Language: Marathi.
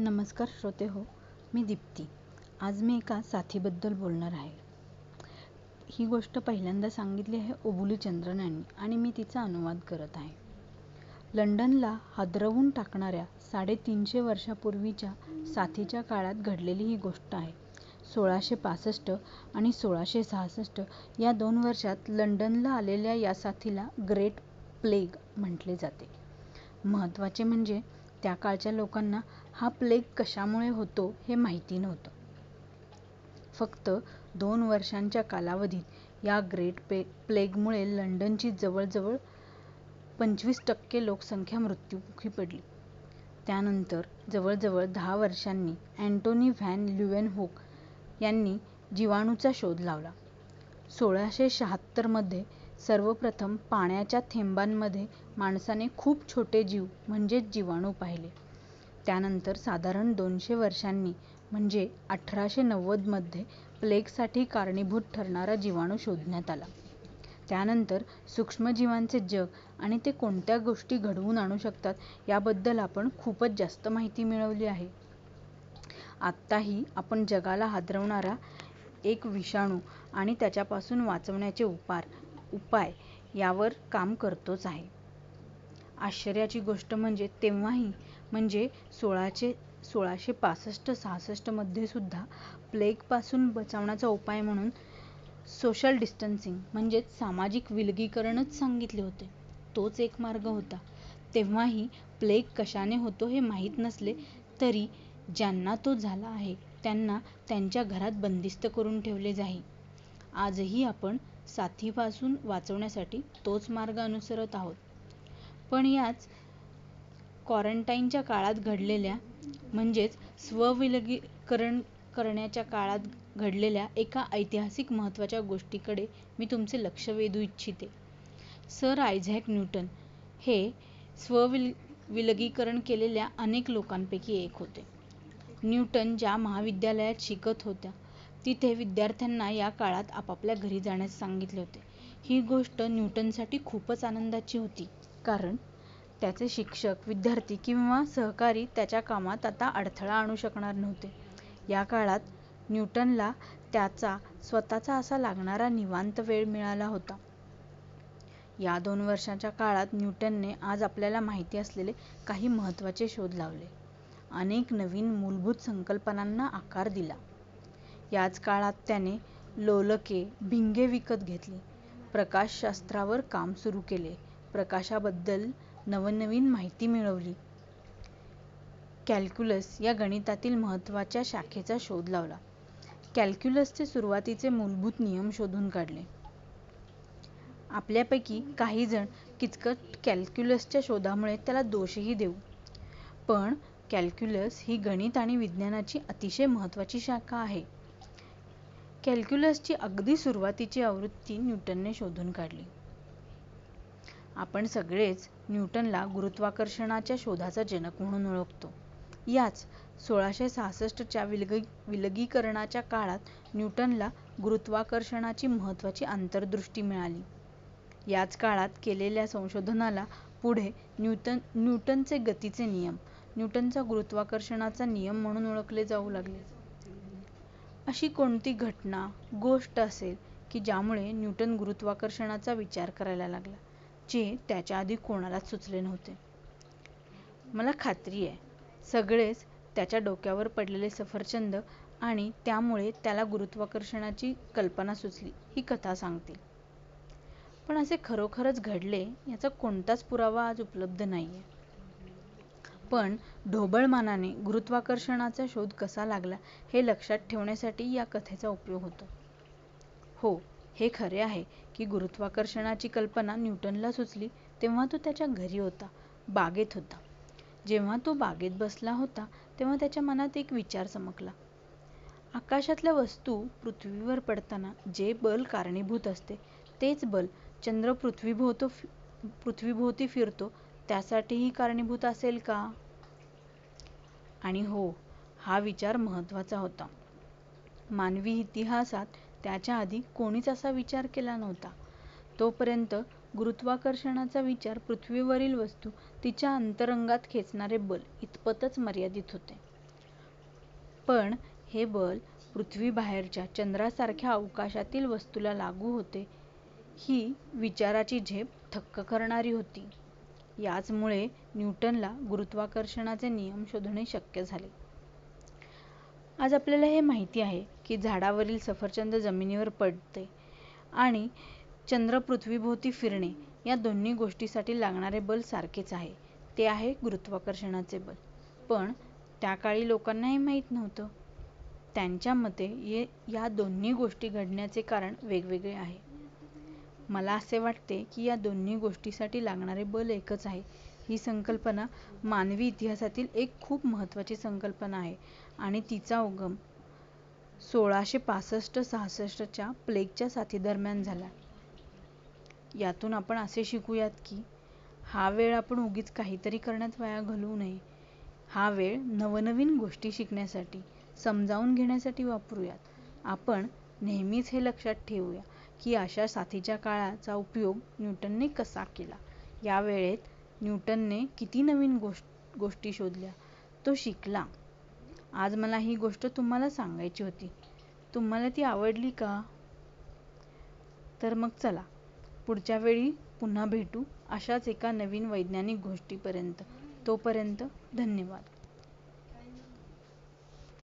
नमस्कार श्रोते हो मी दीप्ती. आज मी एका साथीबद्दल बोलणार आहे. ही गोष्ट पहिल्यांदा सांगितली आहे ओबुली चंद्रन यांनी आणि मी तिचा अनुवाद करत आहे. लंडनला हादरवून टाकणाऱ्या साडेतीनशे वर्षापूर्वीच्या साथीच्या काळात घडलेली ही गोष्ट आहे. सोळाशे पासष्ट आणि सोळाशे सहासष्ट या दोन वर्षात लंडनला आलेल्या या साथीला ग्रेट प्लेग म्हटले जाते. महत्त्वाचे म्हणजे त्या काळच्या लोकांना हा प्लेग कशामुळे होतो हे माहिती नव्हतं. फक्त दोन वर्षांच्या कालावधीत या ग्रेट प्लेगमुळे लंडनची जवळजवळ पंचवीस टक्के लोकसंख्या मृत्युमुखी पडली. त्यानंतर जवळजवळ दहा वर्षांनी अँटोनी व्हॅन ल्युएनहोक यांनी जीवाणूचा शोध लावला. सोळाशे शहात्तरमध्ये सर्वप्रथम पाण्याच्या थेंबांमध्ये माणसाने खूप छोटे जीव म्हणजेच जीवाणू पाहिले. त्यानंतर साधारण दोनशे वर्षांनी म्हणजे अठराशे नव्वदमध्ये प्लेगसाठी कारणीभूत ठरणारा जीवाणू शोधण्यात आला. त्यानंतर सूक्ष्मजीवांचे जग आणि ते कोणत्या गोष्टी घडवून आणू शकतात याबद्दल आपण खूपच जास्त माहिती मिळवली आहे. आत्ताही आपण जगाला हादरवणारा एक विषाणू आणि त्याच्यापासून वाचण्याचे उपाय यावर काम करतोच आहे. आश्चर्याची गोष्ट म्हणजे तेव्हाही म्हणजे सोळाशे पासष्ट सहासष्टमध्ये सुद्धा प्लेगपासून बचावण्याचा उपाय म्हणून सोशल डिस्टन्सिंग म्हणजेच सामाजिक विलगीकरणच सांगितले होते. तोच एक मार्ग होता. तेव्हाही प्लेग कशाने होतो हे माहीत नसले तरी ज्यांना तो झाला आहे त्यांना त्यांच्या घरात बंदिस्त करून ठेवले जाई. आजही आपण साथीपासून वाचण्यासाठी तोच मार्ग अनुसरत आहोत. पण याच क्वारंटाईनच्या काळात घडलेल्या म्हणजेच स्वविलगीकरण करण्याच्या काळात घडलेल्या एका ऐतिहासिक महत्त्वाच्या गोष्टीकडे मी तुमचे लक्ष वेधू इच्छिते. सर आयझॅक न्यूटन हे स्वविल विलगीकरण केलेल्या अनेक लोकांपैकी एक होते. न्यूटन ज्या महाविद्यालयात शिकत होत्या तिथे विद्यार्थ्यांना या काळात आपापल्या घरी जाण्यास सांगितले होते. ही गोष्ट न्यूटनसाठी खूपच आनंदाची होती कारण त्याचे शिक्षक, विद्यार्थी किंवा सहकारी त्याच्या कामात आता अडथळा आणू शकणार नव्हते. या काळात न्यूटनला त्याचा स्वतःचा असा लागणारा निवांत वेळ मिळाला होता. या दोन वर्षांच्या काळात न्यूटनने आज आपल्याला माहिती असलेले काही महत्त्वाचे शोध लावले. अनेक नवीन मूलभूत संकल्पनांना आकार दिला. याच काळात त्याने लोलके, भिंगे विकत घेतली. प्रकाशशास्त्रावर काम सुरू केले. प्रकाशाबद्दल नवनवीन माहिती मिळवली. कॅल्क्युलस या गणितातील महत्त्वाच्या शाखेचा शोध लावला. कॅल्क्युलसचे सुरुवातीचे मूलभूत नियम शोधून काढले. आपल्यापैकी काहीजण किचकट कॅल्क्युलसच्या शोधामुळे त्याला दोषही देऊ. पण कॅल्क्युलस ही गणित आणि विज्ञानाची अतिशय महत्त्वाची शाखा आहे. कॅल्क्युलसची अगदी सुरुवातीची आवृत्ती न्यूटनने शोधून काढली. आपण सगळेच न्यूटनला गुरुत्वाकर्षणाच्या शोधाचा जनक म्हणून ओळखतो. याच सोळाशे सहासष्ट च्या विलगीकरणाच्या काळात न्यूटनला गुरुत्वाकर्षणाची महत्त्वाची अंतर्दृष्टी मिळाली. याच काळात केलेल्या संशोधनाला पुढे न्यूटनचे गतीचे नियम, न्यूटनचा गुरुत्वाकर्षणाचा नियम म्हणून ओळखले जाऊ लागले. अशी कोणती घटना, गोष्ट असेल की ज्यामुळे न्यूटन गुरुत्वाकर्षणाचा विचार करायला लागला, जे त्याच्या आधी कोणालाच सुचले नव्हते? मला खात्री आहे सगळेच त्याच्या डोक्यावर पडलेले सफरचंद आणि त्यामुळे त्याला गुरुत्वाकर्षणाची कल्पना सुचली ही कथा सांगतील. पण असे खरोखरच घडले याचा कोणताच पुरावा आज उपलब्ध नाहीये. पण ढोबळमानाने गुरुत्वाकर्षणाचा शोध कसा लागला हे लक्षात ठेवण्यासाठी या कथेचा उपयोग होतो. हो हे खरे आहे की गुरुत्वाकर्षणाची कल्पना न्यूटनला सुचली तेव्हा तो त्याच्या घरी होता, बागेत होता. जेव्हा तो बागेत बसला होता तेव्हा त्याच्या मनात एक विचार चमकला. आकाशातल्या वस्तू पृथ्वीवर पडताना जे बल कारणीभूत असते तेच बल चंद्र पृथ्वीभोवती फिरतो त्यासाठीही कारणीभूत असेल का? आणि हो हा विचार महत्त्वाचा होता. मानवी इतिहासात त्याच्या आधी कोणीच असा विचार केला नव्हता. तोपर्यंत गुरुत्वाकर्षणाचा विचार पृथ्वीवरील वस्तू तिच्या अंतरंगात खेचणारे बल इतपतच मर्यादित होते. पण हे बल पृथ्वीबाहेरच्या चंद्रासारख्या अवकाशातील वस्तूला लागू होते ही विचाराची झेप थक्क करणारी होती. याचमुळे न्यूटनला गुरुत्वाकर्षणाचे नियम शोधणे शक्य झाले. आज आपल्याला हे माहिती आहे की झाडावरील सफरचंद जमिनीवर पडते आणि चंद्र पृथ्वीभोवती फिरणे या दोन्ही गोष्टीसाठी लागणारे बल सारखेच आहे, ते आहे गुरुत्वाकर्षणाचे बल. पण त्याकाळी लोकांना हे माहीत नव्हतं. त्यांच्या मते ये या दोन्ही गोष्टी घडण्याचे कारण वेगवेगळे आहे. मला असे वाटते की या दोन्ही गोष्टीसाठी लागणारे बल एकच आहे. ही संकल्पना मानवी इतिहासातील एक खूप महत्त्वाची संकल्पना आहे आणि तिचा उगम सोळाशे पासष्ट सहासष्टच्या प्लेगच्या साथीदरम्यान झाला. यातून आपण असे शिकूयात की, हा वेळ आपण उगीच काहीतरी करण्यात वाया घालवू नये. हा वेळ नवनवीन गोष्टी शिकण्यासाठी, समजावून घेण्यासाठी वापरूयात. आपण नेहमीच हे लक्षात ठेवूया की अशा साथीच्या काळाचा उपयोग न्यूटनने कसा केला. या वेळेत न्यूटनने किती नवीन गोष्टी शोधल्या, तो शिकला. आज मला ही गोष्ट तुम्हाला सांगायची होती. तुम्हाला ती आवडली का? तर मग चला, पुढच्या वेळी पुन्हा भेटू अशाच एका नवीन वैज्ञानिक गोष्टीपर्यंत. तोपर्यंत धन्यवाद.